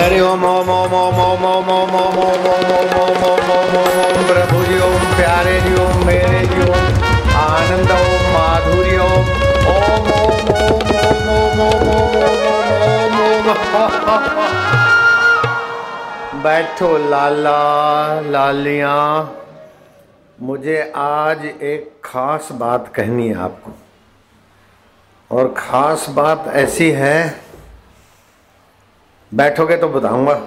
हरि ओम ओम ओम ओम ओम ओम ओम ओम ओम ओम ओम ओम ओम ओम ओम ओम प्रभु जी ओम प्यारे जी ओम मेरे जी ओम आनंद ओम ओम ओम ओम ओम ओम ओम ओम ओम ओम ओम बैठो लाला लालिया मुझे आज एक खास बात कहनी है आपको और खास बात ऐसी है बैठोगे तो बताऊँगा।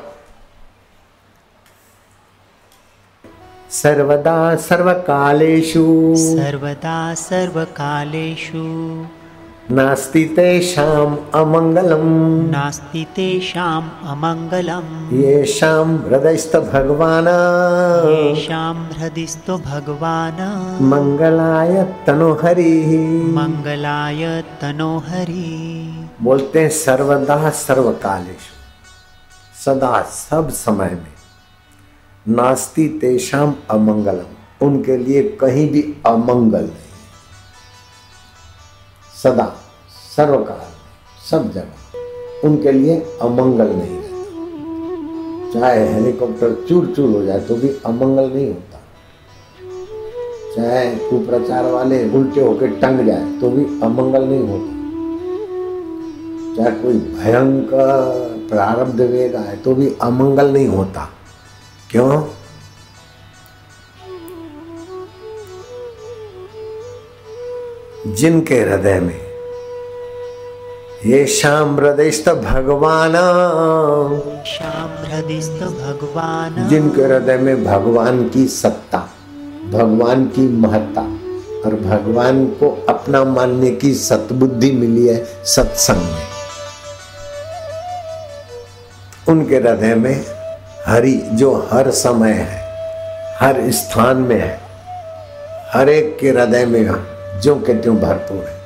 सर्वदा सर्वकालेषु। सर्वदा सर्वकालेषु। नास्ति तेषाम् अमङ्गलम्। नास्ति तेषाम् अमङ्गलम्। येषां हृदयस्थ भगवान्। येषां हृदिस्थो भगवान्। मंगलाय तनोहरिः। मङ्गलाय तनोहरि। बोलते हैं सर्वदा सर्वकालेषु। सदा सब समय में। नास्ति तेषाम अमंगलम, उनके लिए कहीं भी अमंगल नहीं। सदा सर्वकाल सब जगह, उनके लिए अमंगल नहीं। रहता चाहे हेलीकॉप्टर चूर चूर हो जाए तो भी अमंगल नहीं होता। चाहे कुप्रचार वाले उल्टे होकर टंग जाए तो भी अमंगल नहीं होता। चाहे कोई भयंकर प्रारब्ध वेग आए तो भी अमंगल नहीं होता। क्यों? जिनके हृदय में ये शाम हृदय भगवान येषां हृदिस्थो भगवान् जिनके हृदय में भगवान की सत्ता भगवान की महत्ता और भगवान को अपना मानने की सतबुद्धि मिली है सत्संग में। उनके हृदय में हरि, जो हर समय है, हर स्थान में है, हर एक के हृदय में जो के त्यों भरपूर है।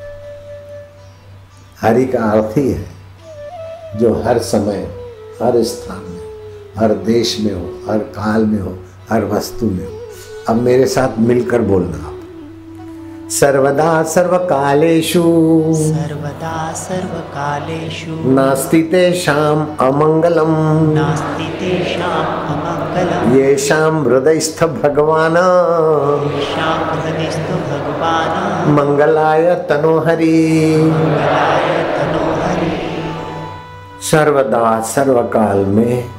हरि का अर्थ ही है, जो हर समय, हर स्थान में, हर देश में हो, हर काल में हो, हर वस्तु में हो। अब मेरे साथ मिलकर बोलना सर्वदा सर्वकालेषु। सर्वदा सर्वकालेषु। नास्ति तेषाम् अमङ्गलम्। नास्ति तेषाम् अमङ्गलम्। येषां हृदयस्थ भगवान्। येषां हृदिस्थो भगवान्। मङ्गलाय तनोहरि। मङ्गलाय तनोहरि। सर्वदा सर्वकाल में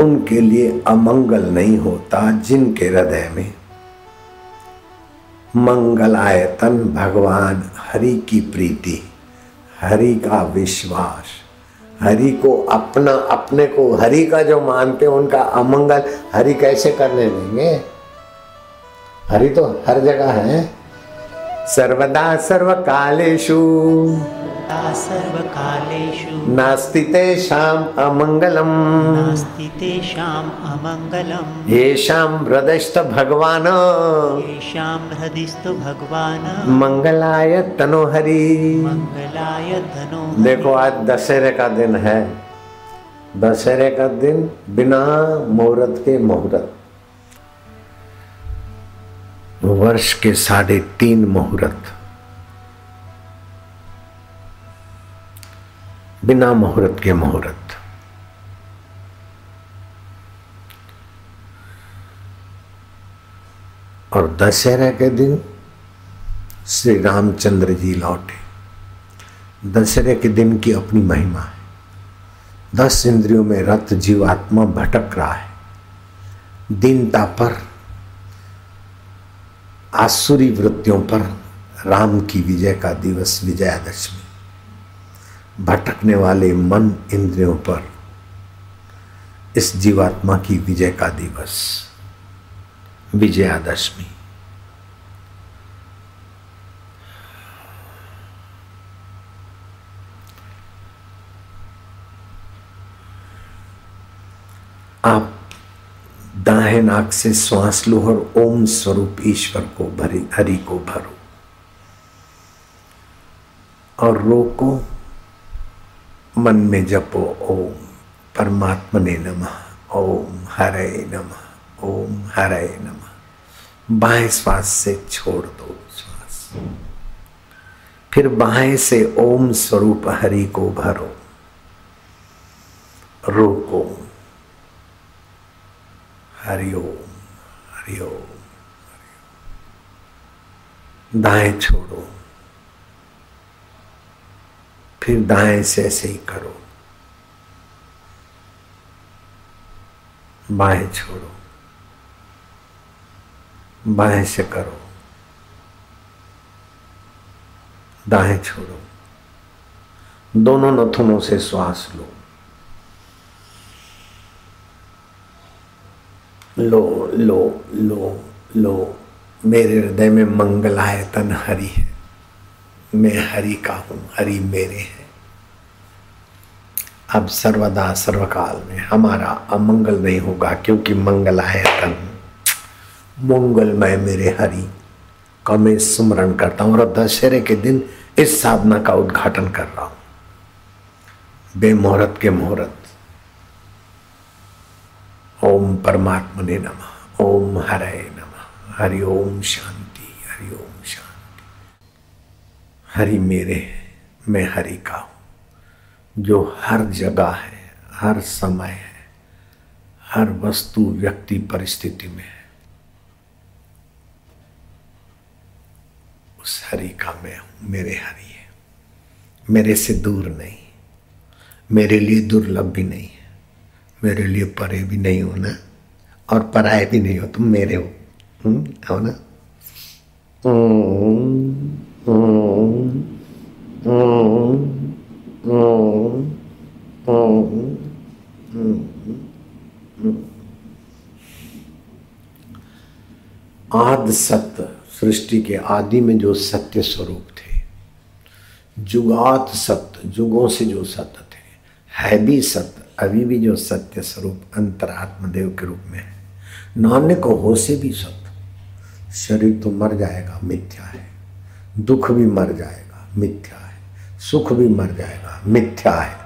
उनके लिए अमंगल नहीं होता जिनके हृदय में। मंगलायतन भगवान, हरि की प्रीति, हरि का विश्वास, हरि को अपना, अपने को हरि का जो मानते उनका अमंगल हरि कैसे करने देंगे? हरि तो हर जगह है। सर्वदा सर्वकालेषु। सर्वदा सर्वकालेषु। नास्ति तेषाम् अमङ्गलम्। नास्ति तेषाम् अमङ्गलम्। येषां हृदयस्थ भगवान्। येषां हृदिस्थो भगवान्। मंगलाय तनोहरि। मङ्गलाय धनो देखो आज दशहरे का दिन है। दशहरे का दिन बिना मुहूर्त के मुहूर्त। वर्ष के साढ़े तीन मुहूर्त। बिना मुहूर्त के मुहूर्त। और दशहरा के दिन श्री रामचंद्र जी लौटे। दशहरे के दिन की अपनी महिमा है। दस इंद्रियों में रत जीवात्मा भटक रहा है। दीनता पर, आसुरी वृत्तियों पर राम की विजय का दिवस विजयादशमी। भटकने वाले मन इंद्रियों पर इस जीवात्मा की विजय का दिवस, विजयादशमी। आप दाहे नाक से श्वास लो और ओम स्वरूप ईश्वर को भरी, हरि को भरो। और रोको मन में जपो, ओम परमात्मा ने नमः, ओम हरे नमः, ओम हरे नमः। बाएँ श्वास से छोड़ दो श्वास। फिर बाएँ से ओम स्वरूप हरि को भरो। रोको। हरिओम हरिओम दाएँ छोड़ो। फिर दाएँ से ऐसे ही करो। बाएँ छोड़ो। बाएँ से करो। दाएँ छोड़ो। दोनों नथुनों से श्वास लो। लो लो लो लो, मेरे हृदय में मंगल मंगलायतन हरि है। मैं हरि का हूँ, हरि मेरे हैं। अब सर्वदा, सर्वकाल में हमारा अमंगल नहीं होगा, क्योंकि मंगलायतन मंगलमय मेरे हरि, का मैं स्मरण करता हूँ और दशहरे के दिन इस साधना का उद्घाटन कर रहा हूँ। बेमुहूर्त के मुहूर्त। ओम परमात्मा ने नम, ओम हरे नम। हरि ओम शांति, हरि ओम। हरि मेरे, मैं हरि का हूँ। जो हर जगह है, हर समय है, हर वस्तु व्यक्ति परिस्थिति में है, उस हरि का मैं हूँ, मेरे हरि है। मेरे से दूर नहीं, मेरे लिए दुर्लभ भी नहीं है, मेरे लिए परे भी नहीं हो ना, और पराए भी नहीं हो, तुम मेरे हो। हो ना? आद सत्य सृष्टि के आदि में जो सत्य स्वरूप थे, जुगात सत्य, जुगों से जो सत्य थे, है भी सत्य, अभी भी जो सत्य स्वरूप अंतरात्म देव के रूप में है। नान्य को हो से भी सत्य। शरीर तो मर जाएगा, मिथ्या है। दुख भी मर जाएगा, मिथ्या है। सुख भी मर जाएगा, मिथ्या है।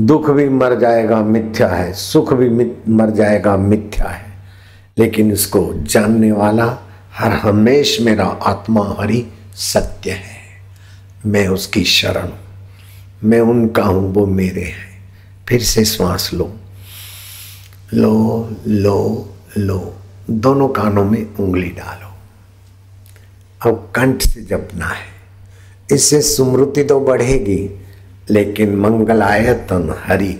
दुख भी मर जाएगा, मिथ्या है। सुख भी मर जाएगा, मिथ्या है। लेकिन इसको जानने वाला हर हमेश मेरा आत्मा हरि सत्य है। मैं उसकी शरण मैं उनका हूँ, वो मेरे हैं। फिर से श्वास लो। लो लो लो। दोनों कानों में उंगली डालो। अब कंठ से जपना है। इससे स्मृति तो बढ़ेगी, लेकिन मंगलायतन हरि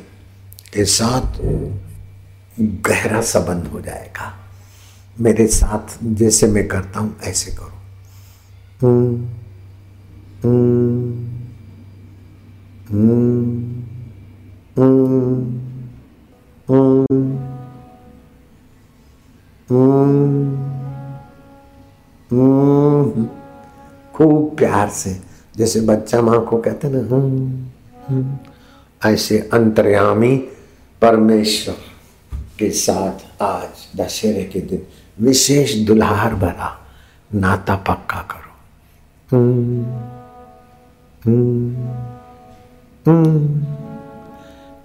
के साथ गहरा संबंध हो जाएगा। मेरे साथ जैसे मैं करता हूँ, ऐसे करो। हम्म खूब प्यार से, जैसे बच्चा माँ को कहते ना हम ऐसे अंतर्यामी परमेश्वर के साथ आज दशहरे के दिन विशेष दुल्हार भरा नाता पक्का करो।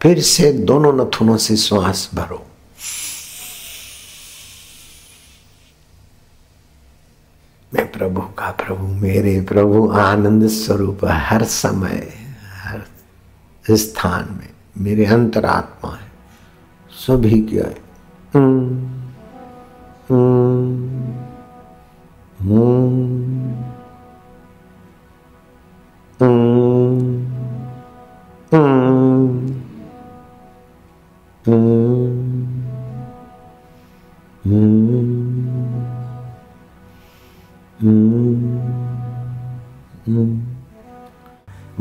फिर से दोनों नथुनों से श्वास भरो। मैं प्रभु का प्रभु मेरे प्रभु आनंद स्वरूप हर समय हर स्थान में मेरे अंतरात्मा है। सभी क्या है हम्म,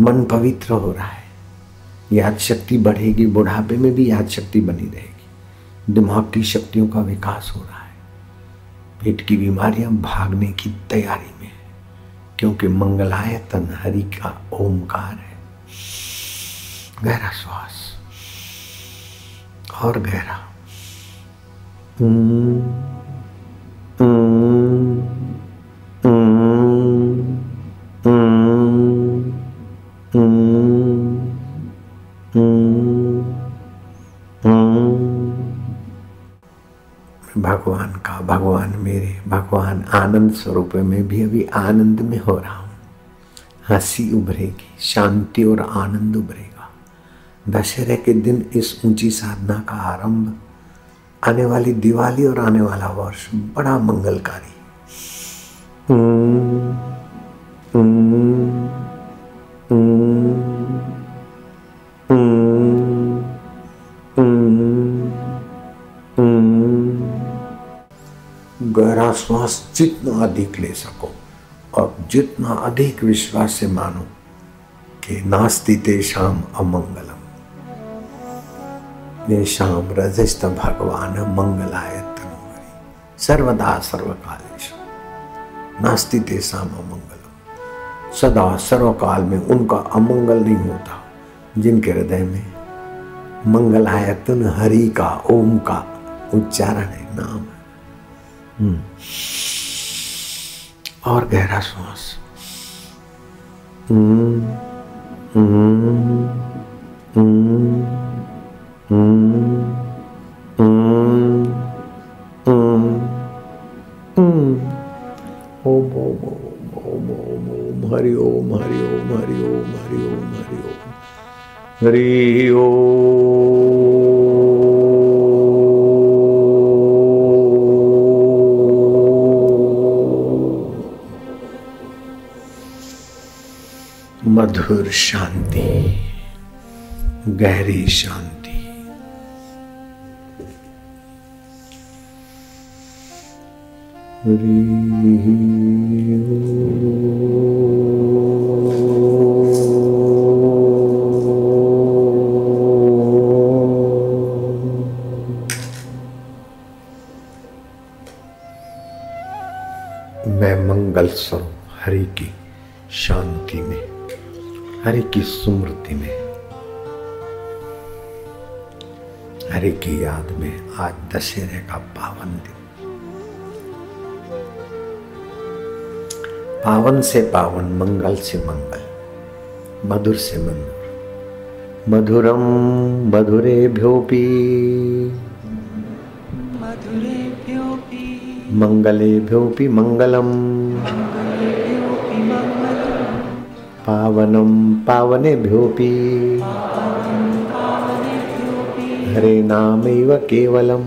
मन पवित्र हो रहा है। याद शक्ति बढ़ेगी, बुढ़ापे में भी याद शक्ति बनी रहेगी। दिमाग की शक्तियों का विकास हो रहा है। पेट की बीमारियाँ भागने की तैयारी में है, क्योंकि मंगलायतन हरि का ओमकार है। गहरा श्वास और गहरा। हम्म। हम्म। भगवान मेरे, भगवान आनंद स्वरूप में भी अभी आनंद में हो रहा हूँ। हँसी उभरेगी, शांति और आनंद उभरेगा। दशहरे के दिन इस ऊँची साधना का आरंभ, आने वाली दिवाली और आने वाला वर्ष बड़ा मंगलकारी। गहरा श्वास जितना अधिक ले सको और जितना अधिक विश्वास से मानो कि नास्ति तेषाम अमंगलम। ये शाम रजस्त भगवान मंगलाय तनुवरी सर्वदा सर्वकालेश। नास्ति तेषाम अमंगलम। सदा सर्वकाल में उनका अमंगल नहीं होता, जिनके हृदय में मंगलायतन हरि का, ओम का उच्चारण है, नाम है। और गहरा श्वास ओम ओम ओम ओम ओम ओम हरि ओम हरि ओम हरि ओम हरि ओम हरि ओम हरि ओम मधुर शांति गहरी शांति। मैं मंगल स्वरूप हरि की शांति में हरि की स्मृति में हरि की याद में आज दशहरे का पावन दिन। पावन से पावन मंगल से मंगल मधुर से मधुर मधुरम मधुरे भ्योपी मधुरेभ्योऽपि मंगले भ्योपी मंगलम। पावनम पावने भ्योपि हरे नामैव केवलम।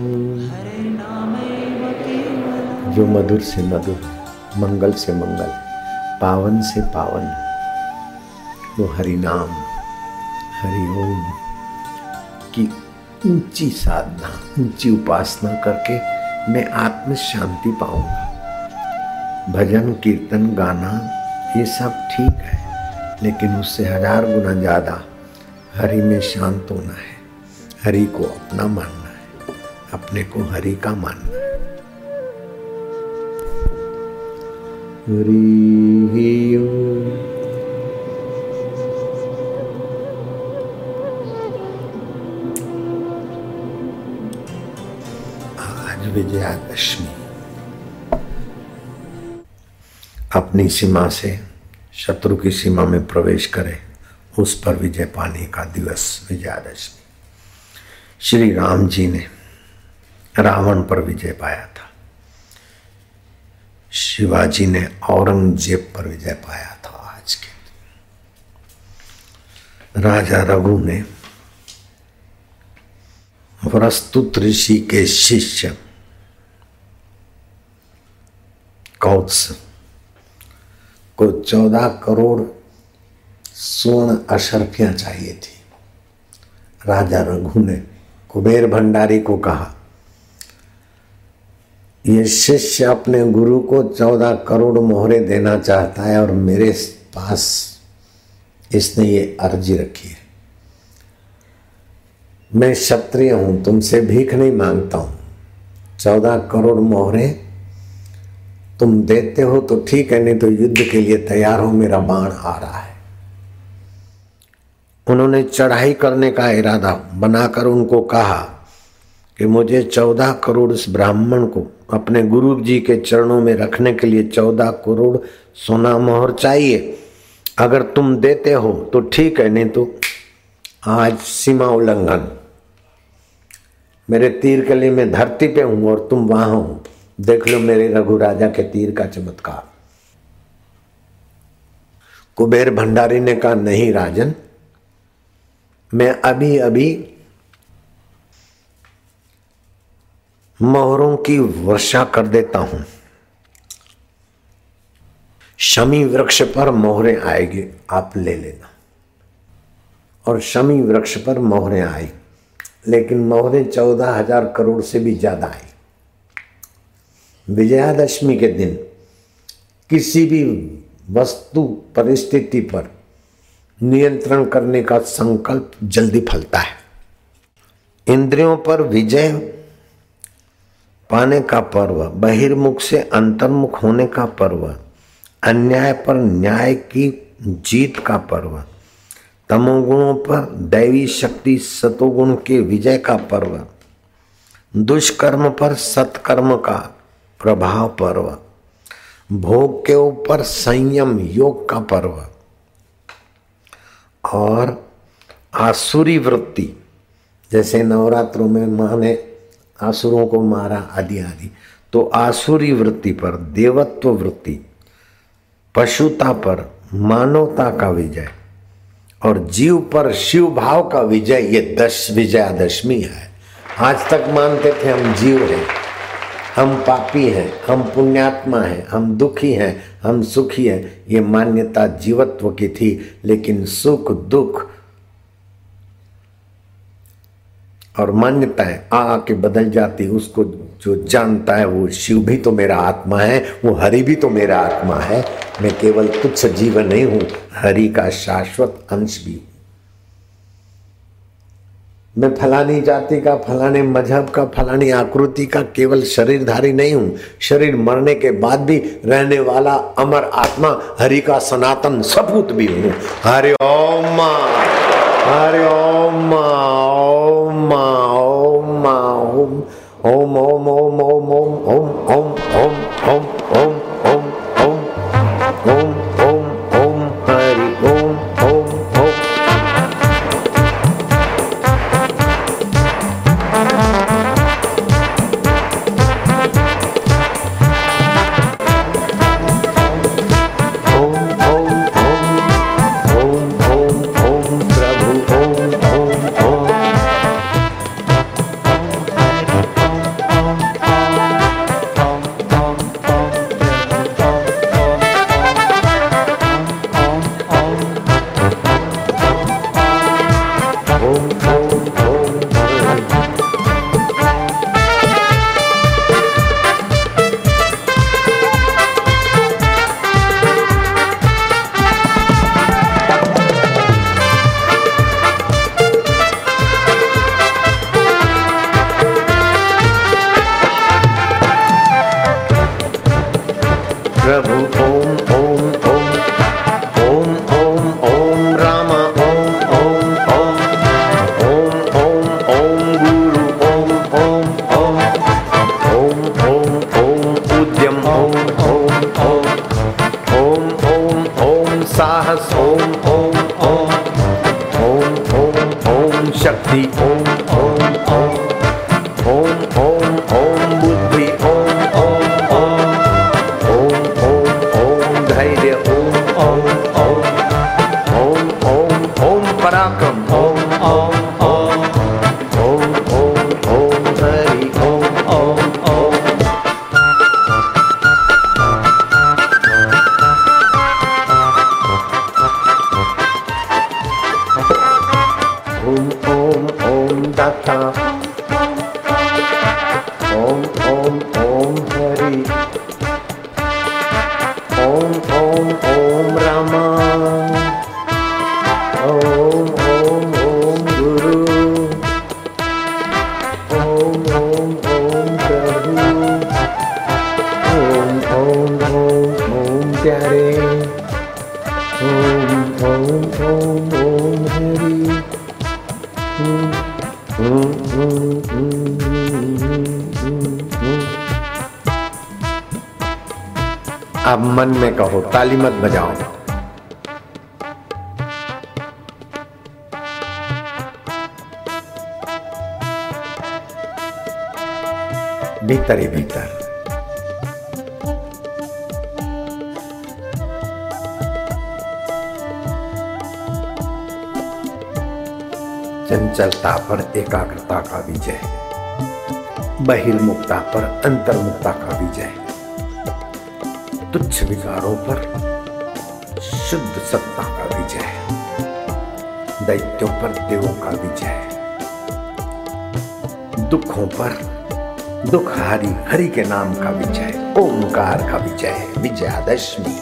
जो मधुर से मधुर, मंगल से मंगल, पावन से पावन। वो हरि नाम, हरि ओम, की ऊँची साधना, ऊँची उपासना करके मैं आत्म शांति पाऊँगा। भजन, कीर्तन, गाना, ये सब ठीक है। लेकिन उससे हज़ार गुना ज़्यादा हरि में शांत होना है। हरि को अपना मानना है। अपने को हरि का मानना है। हरि आज विजयादशमी। अपनी सीमा से शत्रु की सीमा में प्रवेश करे, उस पर विजय पाने का दिवस विजयादशमी। श्री राम जी ने रावण पर विजय पाया था। शिवाजी ने औरंगज़ेब पर विजय पाया था आज के राजा रघु ने प्रस्तुत ऋषि के शिष्य कौत्स को चौदह करोड़ स्वर्ण अशर्फियाँ चाहिए थी। राजा रघु ने कुबेर भंडारी को कहा, ये शिष्य अपने गुरु को चौदह करोड़ मोहरे देना चाहता है और मेरे पास इसने ये अर्जी रखी है। मैं क्षत्रिय हूँ, तुमसे भीख नहीं माँगता हूँ। चौदह करोड़ मोहरे तुम देते हो तो ठीक है, नहीं तो युद्ध के लिए तैयार हो, मेरा बाण आ रहा है। उन्होंने चढ़ाई करने का इरादा बनाकर उनको कहा कि मुझे चौदह करोड़ इस ब्राह्मण को अपने गुरु जी के चरणों में रखने के लिए चौदह करोड़ सोना मोहर चाहिए। अगर तुम देते हो तो ठीक है, नहीं तो आज सीमा उल्लंघन। मेरे तीर के लिए मैं धरती पे हूँ और तुम वहाँ हो। देख लो मेरे रघु राजा के तीर का चमत्कार। कुबेर भंडारी ने कहा, नहीं राजन, मैं अभी अभी मोहरों की वर्षा कर देता हूँ। शमी वृक्ष पर मोहरे आएगी, आप ले लेना। और शमी वृक्ष पर मोहरे आई लेकिन मोहरे चौदह हज़ार करोड़ से भी ज़्यादा आई विजयादशमी के दिन किसी भी वस्तु परिस्थिति पर नियंत्रण करने का संकल्प जल्दी फलता है। इंद्रियों पर विजय, पाने का पर्व, बहिर्मुख से अंतर्मुख होने का पर्व, अन्याय पर न्याय की जीत का पर्व, तमोगुणों पर दैवी शक्ति सतोगुण के विजय का पर्व, दुष्कर्म पर सत्कर्म का प्रभाव पर्व, भोग के ऊपर संयम योग का पर्व और आसुरी वृत्ति। जैसे नवरात्रों में माँ ने आसुरों को मारा आदि आदि तो आसुरी वृत्ति पर, देवत्व वृत्ति, पशुता पर मानवता का विजय और जीव पर शिव भाव का विजय, ये दश विजयादशमी है। आज तक मानते थे हम जीव हैं। हम पापी हैं, हम पुण्यात्मा हैं, हम दुखी हैं, हम सुखी हैं। ये मान्यता जीवत्व की थी, लेकिन सुख, दुख और मान्यताएँ आके बदल जाती। उसको जो जानता है, वो शिव भी तो मेरा आत्मा है, वो हरि भी तो मेरा आत्मा है। मैं केवल तुच्छ जीवन नहीं हूँ, हरि का शाश्वत अंश भी हूँ मैं फलानी जाति का, फलाने मज़हब का, फलानी आकृति का केवल शरीरधारी नहीं हूँ। शरीर मरने के बाद भी रहने वाला अमर आत्मा, हरि का सनातन सपूत भी हूँ। हरि ओम हरि ओम ओम ओम ओम। ओम ओम ओम ओम ओम ओम ओम ओम ओम ओम। ताली मत बजाओ। भीतर ही भीतर चंचलता पर एकाग्रता का विजय बहिर्मुक्ता पर अंतर्मुक्ता का विजय तुच्छ विकारों पर शुद्ध सत्ता का विजय, दैत्यों पर देवों का विजय, दुखों पर दुख हरि हरि के नाम का विजय ओंकार का विजय, विजयादशमी।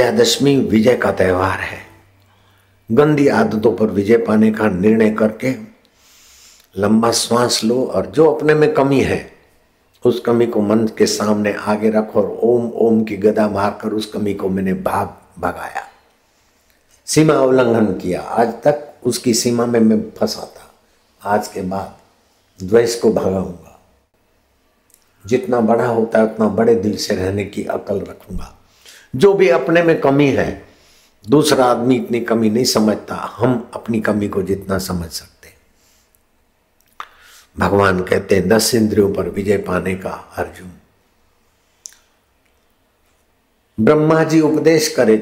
विजयादशमी विजय का त्योहार है। गंदी आदतों पर विजय पाने का निर्णय करके लंबा श्वास लो और जो अपने में कमी है, उस कमी को मन के सामने आगे रखो और ओम ओम की गदा मारकर उस कमी को मैंने भाग भगाया। सीमा उल्लंघन किया। आज तक उसकी सीमा में मैं फंसा था। आज के बाद द्वेष को भगाऊँगा। जितना बड़ा होता है, उतना बड़े दिल से रहने की अकल रखूँगा। जो भी अपने में कमी है, दूसरा आदमी इतनी कमी नहीं समझता, हम अपनी कमी को जितना समझ सकते भगवान कहते हैं, दस इंद्रियों पर विजय पाने का अर्जुन। ब्रह्मा जी उपदेश करे,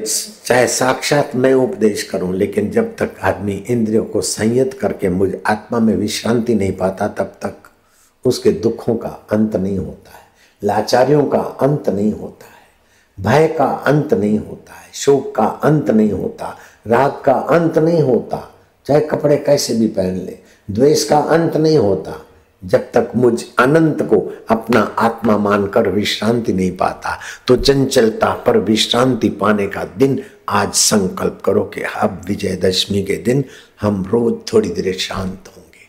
चाहे साक्षात मैं उपदेश करूँ, लेकिन जब तक आदमी इंद्रियों को संयत करके मुझ आत्मा में विश्रांति नहीं पाता, तब तक उसके दुखों का अंत नहीं होता है, लाचारियों का अंत नहीं होता है। भय का अंत नहीं होता है, शोक का अंत नहीं होता, राग का अंत नहीं होता। चाहे कपड़े कैसे भी पहन ले, द्वेष का अंत नहीं होता। जब तक मुझ अनंत को अपना आत्मा मानकर विश्रांति नहीं पाता तो चंचलता पर विश्रांति पाने का दिन आज संकल्प करो कि अब विजयदशमी के दिन हम रोज थोड़ी देर शांत होंगे।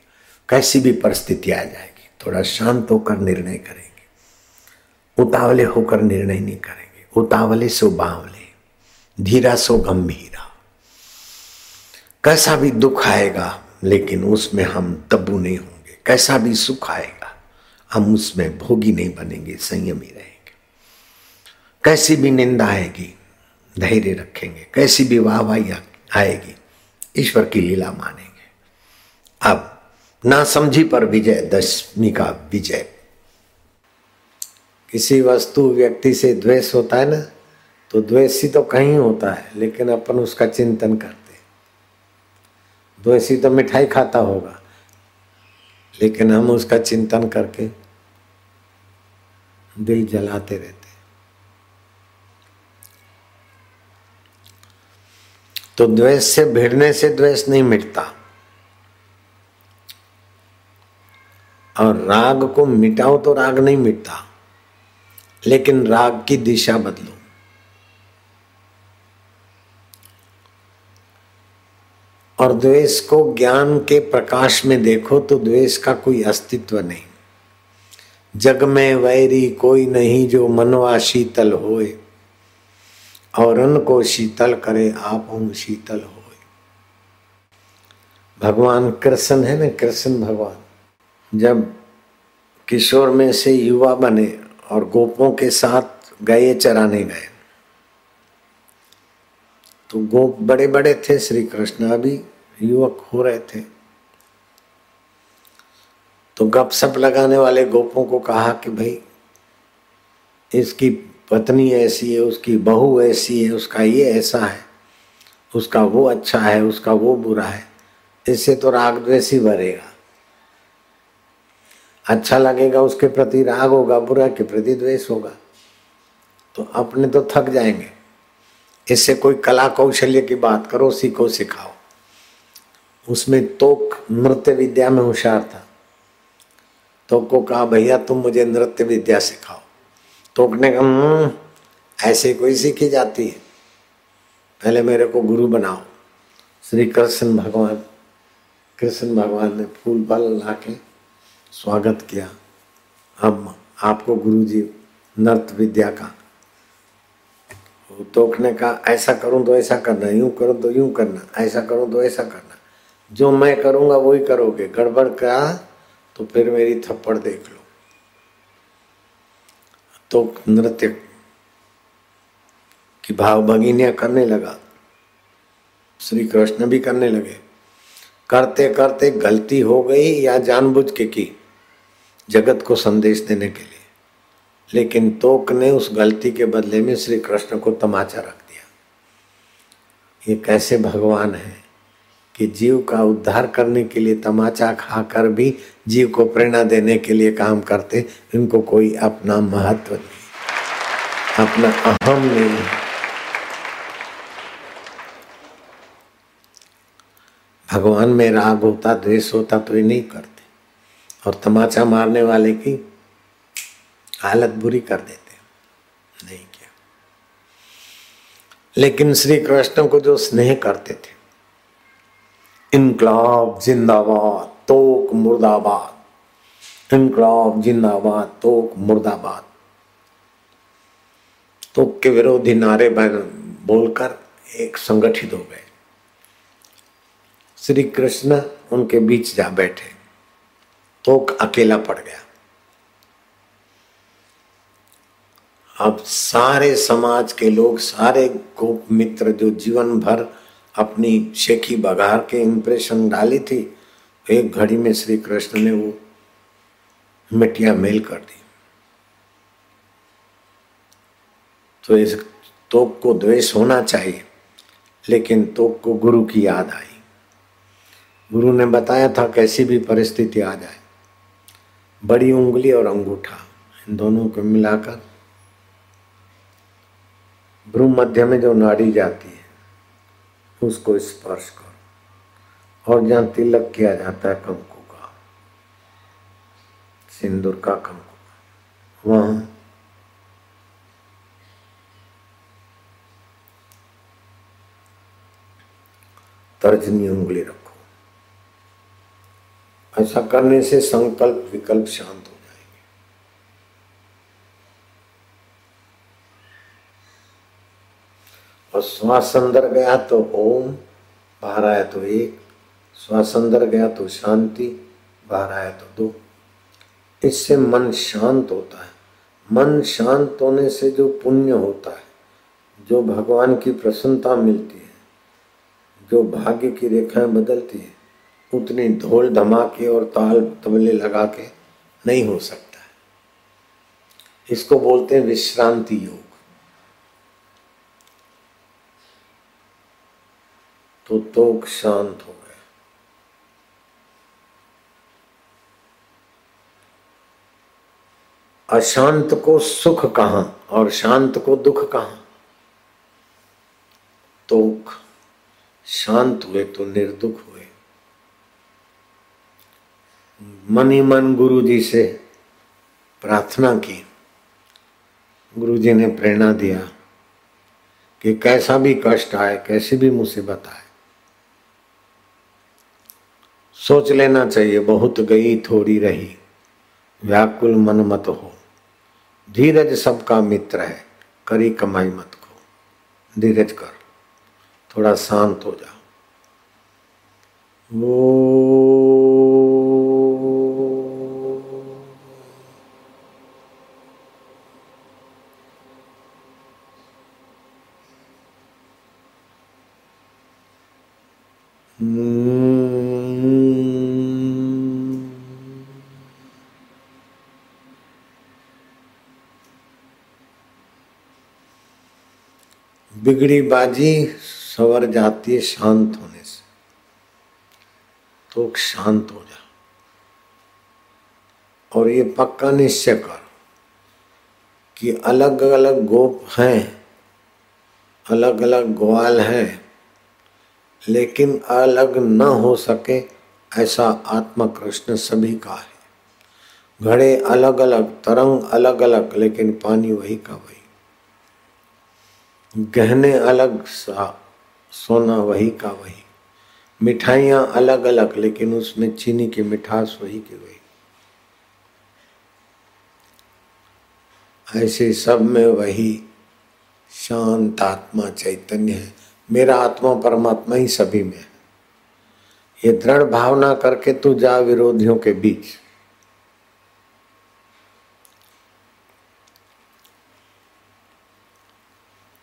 कैसी भी परिस्थिति आ जाएगी, थोड़ा शांत होकर निर्णय करेंगे। उतावले होकर निर्णय नहीं करेंगे। उतावले सो बावले, धीरा सो गंभीरा। कैसा भी दुख आएगा, लेकिन उसमें हम तब्बू नहीं होंगे। कैसा भी सुख आएगा, हम उसमें भोगी नहीं बनेंगे, संयमी रहेंगे। कैसी भी निंदा आएगी, धैर्य रखेंगे। कैसी भी वाहवाही आएगी, ईश्वर की लीला मानेंगे। अब ना समझी पर विजय, दशमी का विजय। किसी वस्तु व्यक्ति से द्वेष होता है ना तो द्वेषी तो कहीं होता है, लेकिन अपन उसका चिंतन करते द्वेषी तो मिठाई खाता होगा, लेकिन हम उसका चिंतन करके दिल जलाते रहते तो द्वेष से भिड़ने से द्वेष नहीं मिटता। और राग को मिटाओ तो राग नहीं मिटता। लेकिन राग की दिशा बदलो। और द्वेष को ज्ञान के प्रकाश में देखो तो द्वेष का कोई अस्तित्व नहीं। जग में वैरी कोई नहीं जो मनवा शीतल होए, और अन को शीतल करे आप हम शीतल होए। भगवान कृष्ण है ना? कृष्ण भगवान। जब किशोर में से युवा बने और गोपों के साथ गए, चराने गए। तो गोप बड़े बड़े थे श्री कृष्ण अभी युवक हो रहे थे। तो गपशप लगाने वाले गोपों को कहा कि भाई, इसकी पत्नी ऐसी है, उसकी बहू ऐसी है, उसका ये ऐसा है, उसका वो अच्छा है, उसका वो बुरा है, इससे तो राग द्वेष ही भरेगा अच्छा लगेगा उसके प्रति राग होगा बुरा के प्रति द्वेष होगा तो अपने तो थक जाएँगे। इससे कोई कला कौशल्य की बात करो सीखो सिखाओ। उसमें तोक नृत्य विद्या में होशियार था। तो को कहा भैया तुम मुझे नृत्य विद्या सिखाओ। तोक ने कहा हम्म, ऐसे कोई सीखी जाती है। पहले मेरे को गुरु बनाओ। श्री कृष्ण भगवान कृष्ण भगवान ने फूल फल ला के स्वागत किया। हम आपको गुरु जी नर्त विद्या का। टोकने का, ऐसा करूँ तो ऐसा करना, यूँ करूँ तो यूँ करना, ऐसा करूँ तो ऐसा करना। जो मैं करूँगा वही करोगे। गड़बड़ का तो फिर मेरी थप्पड़ देख लो। तो नृत्य की भाव भगिनिया करने लगा। श्री कृष्ण भी करने लगे। करते करते गलती हो गई या जानबूझ के की? जगत को संदेश देने के लिए। लेकिन तोक ने उस गलती के बदले में श्री कृष्ण को तमाचा रख दिया। ये कैसे भगवान है कि जीव का उद्धार करने के लिए तमाचा खाकर भी जीव को प्रेरणा देने के लिए काम करते, इनको कोई अपना महत्व नहीं। अपना अहम नहीं। भगवान में राग होता, द्वेष होता तो ये नहीं करते। और तमाचा मारने वाले की हालत बुरी कर देते नहीं किया। लेकिन श्री कृष्ण को जो स्नेह करते थे, इनकलाब, जिंदाबाद, तोक, मुर्दाबाद। इनकलाब, जिंदाबाद, तोक, मुर्दाबाद। तोक के विरोधी नारे बोलकर एक संगठित हो गए। श्री कृष्ण उनके बीच जा बैठे। तोक अकेला पड़ गया। अब सारे समाज के लोग, सारे गोप मित्र जो जीवन भर अपनी शेखी बघार के इंप्रेशन डाली थी, एक घड़ी में श्री कृष्ण ने वो मिट्टिया मेल कर दी। तो इस तोप को द्वेष होना चाहिए, लेकिन तोप को गुरु की याद आई। गुरु ने बताया था कैसी भी परिस्थिति आ जाए। बड़ी उंगली और अंगूठा, इन दोनों को मिलाकर। भ्रू मध्य में जो नाड़ी जाती है, उसको स्पर्श करो। और जहाँ तिलक किया जाता है कंकु का सिंदूर का कंकु वहाँ तर्जनी उंगली रखो। ऐसा करने से संकल्प विकल्प शांत हो जाएँगे। और श्वास अंदर गया तो ओम, बाहर आया तो एक। श्वास अंदर गया तो शांति, बाहर आया तो दो। इससे मन शांत होता है। मन शांत होने से जो पुण्य होता है, जो भगवान की प्रसन्नता मिलती है, जो भाग्य की रेखाएँ बदलती है उतनी ढोल धमाके और ताल तबले लगा के नहीं हो सकता। है इसको बोलते हैं विश्रांति योग। तो तोक शांत हो गया। अशांत को सुख कहाँ और शांत को दुख कहाँ? तोक शांत हुए तो निर्दुख हुए। मन ही मन गुरु जी से प्रार्थना की। गुरु जी ने प्रेरणा दिया कि कैसा भी कष्ट आए, कैसी भी मुसीबत आए, सोच लेना चाहिए, बहुत गई थोड़ी रही, व्याकुल मन मत हो। धीरज सबका मित्र है, करी कमाई मत को। धीरज कर, थोड़ा शांत हो जाओ। वो बिगड़ी बाजी, सवर जाती है शांत होने से। तो शांत हो जा। और ये पक्का निश्चय कर कि अलग अलग गोप हैं अलग अलग ग्वाल हैं, लेकिन अलग न हो सके ऐसा आत्मा कृष्ण सभी का है। घड़े अलग अलग तरंग अलग अलग लेकिन पानी वही का वही। गहने अलग सा, सोना वही का वही। मिठाइयाँ अलग अलग, लेकिन उसमें चीनी की मिठास वही की वही। ऐसे सब में वही शांत आत्मा चैतन्य है। मेरा आत्मा परमात्मा ही सभी में है। ये दृढ़ भावना करके तू जा विरोधियों के बीच।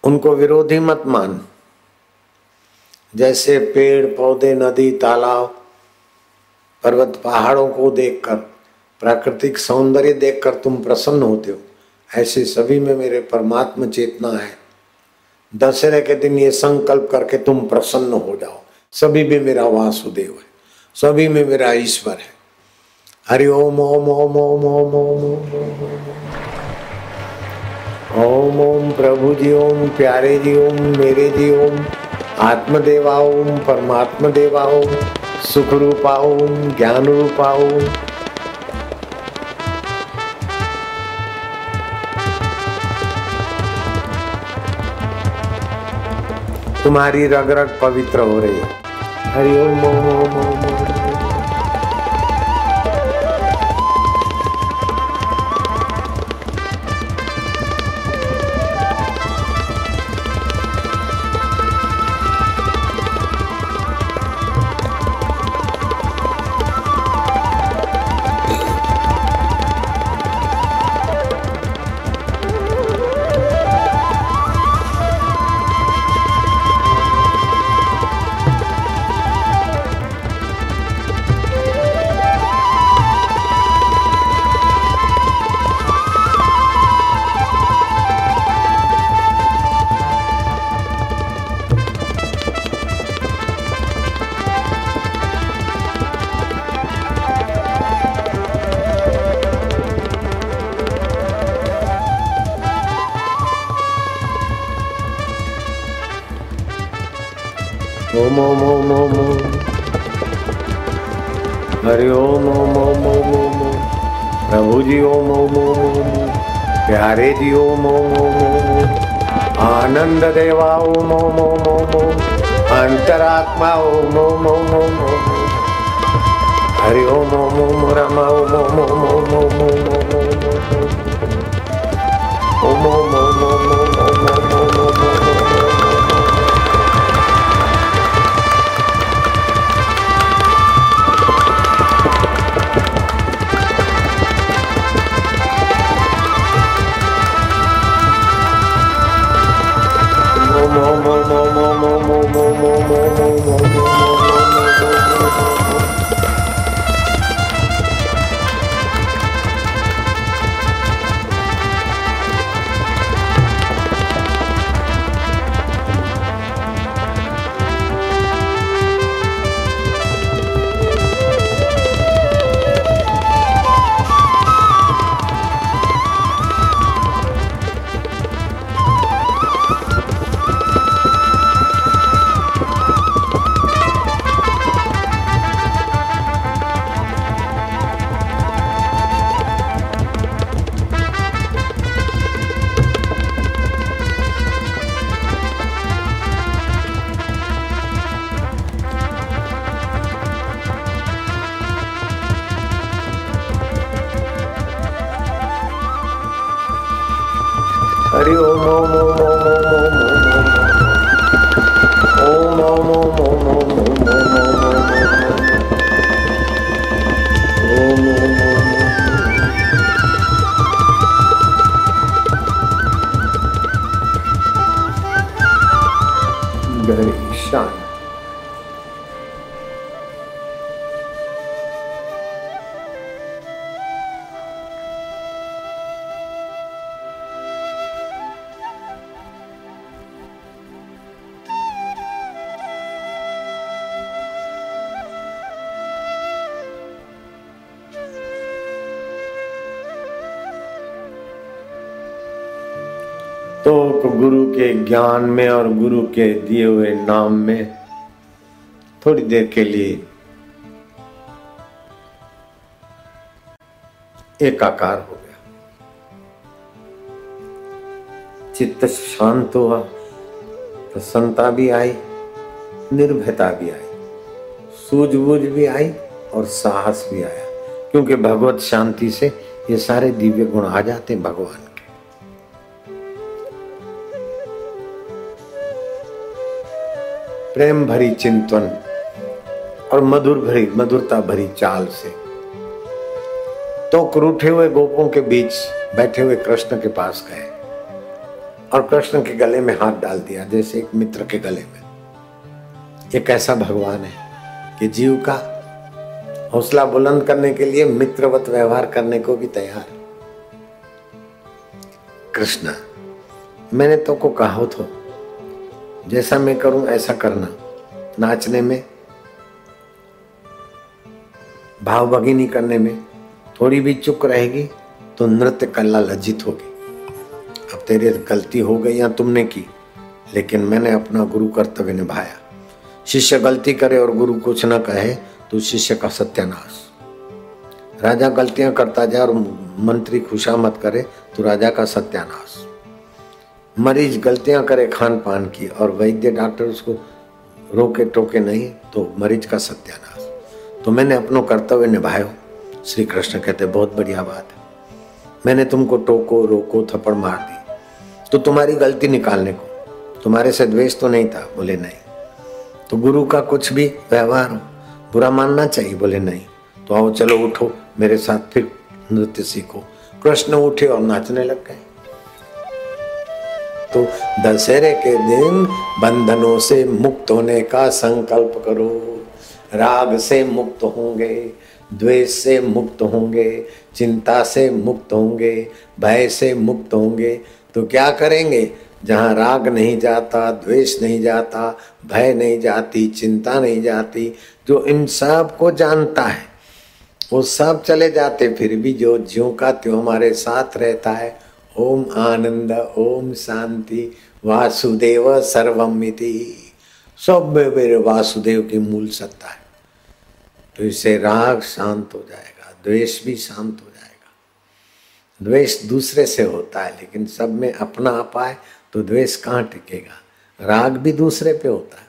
उनको विरोधी मत मान। जैसे पेड़, पौधे, नदी, तालाब, पर्वत, पहाड़ों को देखकर, प्राकृतिक सौंदर्य देखकर तुम प्रसन्न होते हो। ऐसे सभी में मेरे परमात्मा चेतना है। दशहरे के दिन ये संकल्प करके तुम प्रसन्न हो जाओ। सभी में मेरा वासुदेव है। सभी में मेरा ईश्वर है। हरि ओम ओम ओम ओम ओम ओम ओम ओम ओम प्रभु जी ओम प्यारे जी ओम मेरे जी ओम आत्मदेवा ओम परमात्मा देवा ओम सुख रूपा ओम ज्ञान रूपा ओम तुम्हारी रग रग पवित्र हो रही है। हरि ओम ओम ओम ओम ओम ओम। जी ओम ओम ओम प्यारे जी ओम ओम ओम आनंद देवा ओम ओम ओम ओम अंतरात्मा ओम ओम ओम ओम हरि ओम ओम ओम रमा ओम ओम ओम ओम ओम ओम ओम ओम ओम ओम ज्ञान में और गुरु के दिए हुए नाम में थोड़ी देर के लिए एकाकार हो गया। चित्त शांत हुआ, प्रसन्नता भी आई, निर्भयता भी आई, सूझबूझ भी आई और साहस भी आया, क्योंकि भगवत शांति से ये सारे दिव्य गुण आ जाते भगवान। प्रेम भरी चिंतन और मधुर भरी, मधुरता भरी चाल से। तो क्रूठे हुए गोपों के बीच बैठे हुए कृष्ण के पास गए और कृष्ण के गले में हाथ डाल दिया, जैसे एक मित्र के गले में। एक कैसा भगवान है कि जीव का हौसला बुलंद करने के लिए मित्रवत व्यवहार करने को भी तैयार? कृष्ण, मैंने तो को कहा तो जैसा मैं करूँ, ऐसा करना। नाचने में भाव भगिनी करने में थोड़ी भी चुक रहेगी तो नृत्य कला लज्जित होगी। अब तेरे गलती हो गई या तुमने की, लेकिन मैंने अपना गुरु कर्तव्य निभाया। शिष्य गलती करे और गुरु कुछ न कहे तो शिष्य का सत्यानाश। राजा गलतियाँ करता जाए और मंत्री खुशामत करे तो राजा का सत्यानाश। मरीज़ गलतियाँ करे खान पान की और वैद्य डॉक्टर उसको रोके टोके नहीं तो मरीज़ का सत्यानाश। तो मैंने अपनो कर्तव्य निभायो। श्री कृष्ण कहते, बहुत बढ़िया बात है। मैंने तुमको टोको, रोको, थप्पड़ मार दी। तो तुम्हारी गलती निकालने को। तुम्हारे से द्वेष तो नहीं था? बोले, नहीं। तो गुरु का कुछ भी व्यवहार हो, बुरा मानना चाहिए? बोले, नहीं। तो आओ, चलो उठो मेरे साथ, फिर नृत्य सीखो। कृष्ण उठे और नाचने लग गए। तो दशहरे के दिन बंधनों से मुक्त होने का संकल्प करो। राग से मुक्त होंगे, द्वेष से मुक्त होंगे, चिंता से मुक्त होंगे, भय से मुक्त होंगे। तो क्या करेंगे? जहाँ राग नहीं जाता, द्वेष नहीं जाता, भय नहीं जाती, चिंता नहीं जाती, जो इन सबको जानता है, वो सब चले जाते, फिर भी जो ज्यों का त्यों हमारे साथ रहता है ओम आनंद, ओम शांति, वासुदेव सर्वमिति सब मेरे वासुदेव की मूल सत्ता है। तो इससे राग शांत हो जाएगा, द्वेष भी शांत हो जाएगा। द्वेष दूसरे से होता है, लेकिन सब में अपना आए तो द्वेष कहाँ टिकेगा? राग भी दूसरे पे होता है।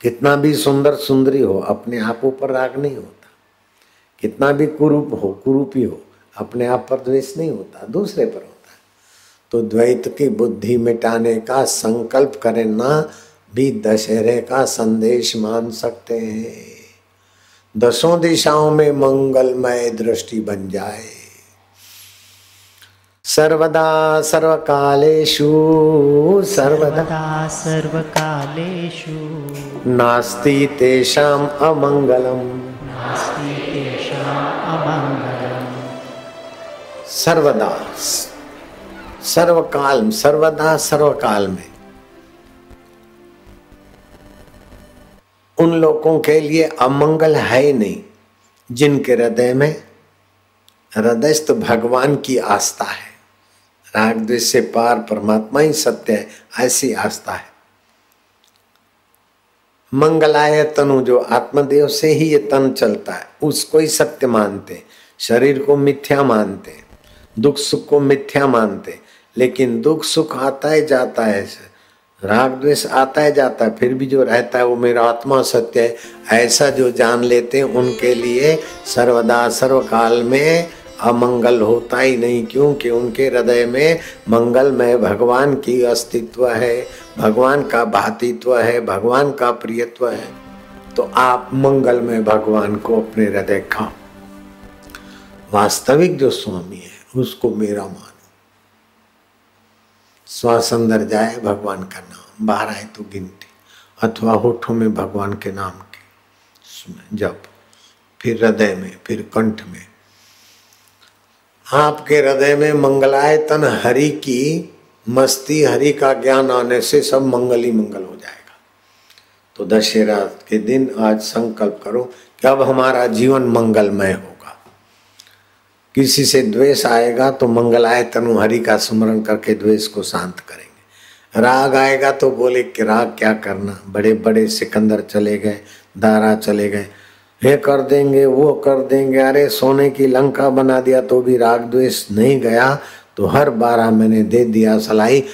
कितना भी सुंदर सुंदरी हो, अपने आप ऊपर राग नहीं होता। कितना भी कुरूप हो, कुरूपी हो अपने आप पर द्वेष नहीं होता दूसरे पर होता है। तो द्वैत की बुद्धि मिटाने का संकल्प करना भी दशहरे का संदेश मान सकते हैं। दसों दिशाओं में मंगलमय दृष्टि बन जाए। सर्वदा सर्वकालेषु सर्वदा सर्वकालेषु। नास्ति तेषाम् अमङ्गलम्। नास्ति सर्वदा सर्वकाल सर्वदा सर्वकाल में उन लोगों के लिए अमंगल है ही नहीं, जिनके हृदय में हृदयस्थ भगवान की आस्था है। राग द्वेष से पार परमात्मा ही सत्य है, ऐसी आस्था है। मंगलाय तनु, जो आत्मदेव से ही ये तन चलता है, उसको ही सत्य मानते शरीर को मिथ्या मानते दुख सुख को मिथ्या मानते लेकिन दुख सुख आता है, जाता है। राग द्वेष आता है, जाता है। फिर भी जो रहता है, वो मेरा आत्मा सत्य है। ऐसा जो जान लेते हैं, उनके लिए सर्वदा, सर्वकाल में अमंगल होता ही नहीं। क्योंकि उनके हृदय में मंगलमय भगवान की अस्तित्व है। भगवान का भातित्व है, भगवान का प्रियत्व है। तो आप मंगलमय भगवान को अपने हृदय का वास्तविक जो स्वामी है उसको मेरा मानो। श्वास अंदर जाए भगवान का नाम, बाहर आए तो गिनती, अथवा होठों में भगवान के नाम के जब फिर हृदय में, फिर कंठ में। आपके हृदय में मंगलायतन हरि की मस्ती, हरि का ज्ञान आने से सब मंगल ही मंगल हो जाएगा। तो दशहरा के दिन आज संकल्प करो कि अब हमारा जीवन मंगलमय होगा किसी से द्वेष आएगा तो मंगलाय तनु हरि का स्मरण करके द्वेष को शांत करेंगे। राग आएगा तो बोले कि राग क्या करना? बड़े बड़े सिकंदर चले गए, दारा चले गए। ये कर देंगे, वो कर देंगे, अरे सोने की लंका बना दिया तो भी राग द्वेष नहीं गया तो हर बारह मैंने दे दिया सलाई।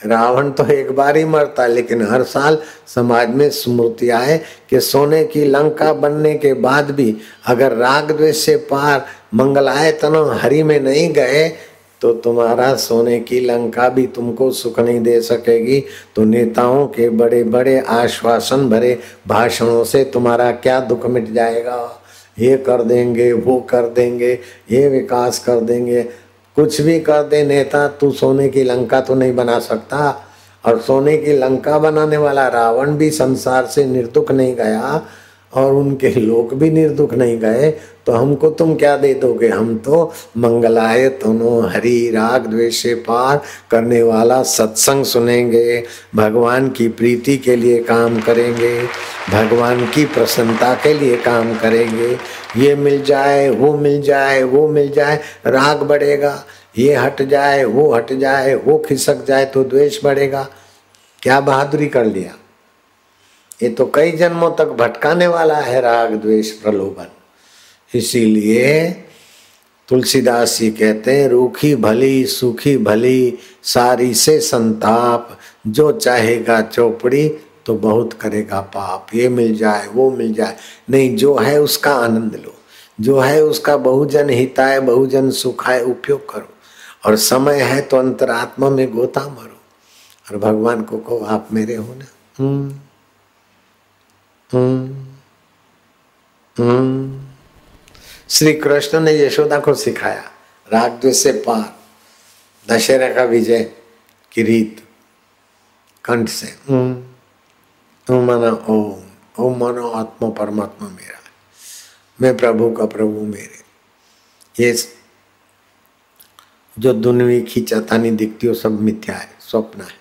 रावण तो एक बार ही मरता, लेकिन हर साल समाज में स्मृति आए कि सोने की लंका बनने के बाद भी अगर राग द्वेष से पार मंगलायतन हरि में नहीं गए तो तुम्हारा सोने की लंका भी तुमको सुख नहीं दे सकेगी। तो नेताओं के बड़े बड़े आश्वासन भरे भाषणों से तुम्हारा क्या दुख मिट जाएगा? ये कर देंगे, वो कर देंगे, ये विकास कर देंगे। कुछ भी कर दे नेता, तू सोने की लंका तो नहीं बना सकता। और सोने की लंका बनाने वाला रावण भी संसार से निर्दुख नहीं गया। और उनके लोग भी निर्दुख नहीं गए तो हमको तुम क्या दे दोगे? हम तो मंगलाय तनो हरि राग द्वेष पार करने वाला सत्संग सुनेंगे, भगवान की प्रीति के लिए काम करेंगे, भगवान की प्रसन्नता के लिए काम करेंगे। ये मिल जाए, वो मिल जाए, वो मिल जाए, राग बढ़ेगा। ये हट जाए, वो हट जाए, वो खिसक जाए तो द्वेष बढ़ेगा। क्या बहादुरी कर लिया? ये तो कई जन्मों तक भटकाने वाला है राग द्वेष प्रलोभन। इसीलिए तुलसीदास जी कहते हैं, रूखी भली, सूखी भली, सारी से संताप, जो चाहेगा चौपड़ी तो बहुत करेगा पाप। ये मिल जाए, वो मिल जाए। नहीं, जो है उसका आनंद लो। जो है उसका बहुजन हिताय, बहुजन सुखाय, उपयोग करो। और समय है तो अंतरात्मा में गोता मरो। और भगवान को कहो, आप मेरे हो ना। हम्म। श्री कृष्ण ने यशोदा को सिखाया राग द्वेष से पार, दशहरा का विजय की रीत कंठ से। माना ओम ओम मानो आत्मा परमात्मा मेरा, मैं प्रभु का प्रभु मेरे। ये जो दुनवी खींचातानी दिखती हो सब मिथ्या है, स्वप्न है।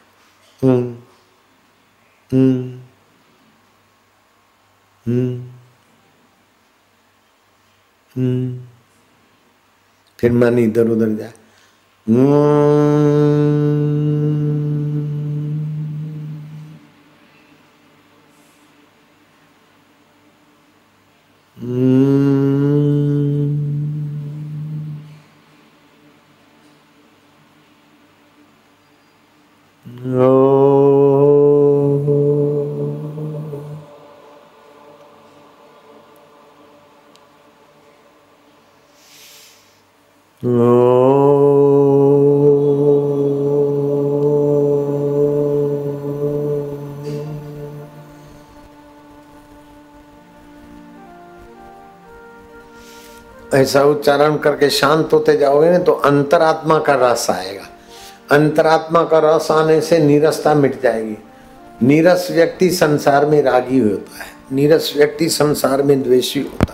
हम्म हम्म हम्म। फिर मन इधर उधर जाए ऐसा उच्चारण करके शांत होते जाओगे ना तो अंतरात्मा का रस आएगा। अंतरात्मा का रस आने से नीरसता मिट जाएगी। नीरस व्यक्ति संसार में रागी होता है। नीरस व्यक्ति संसार में द्वेषी होता है।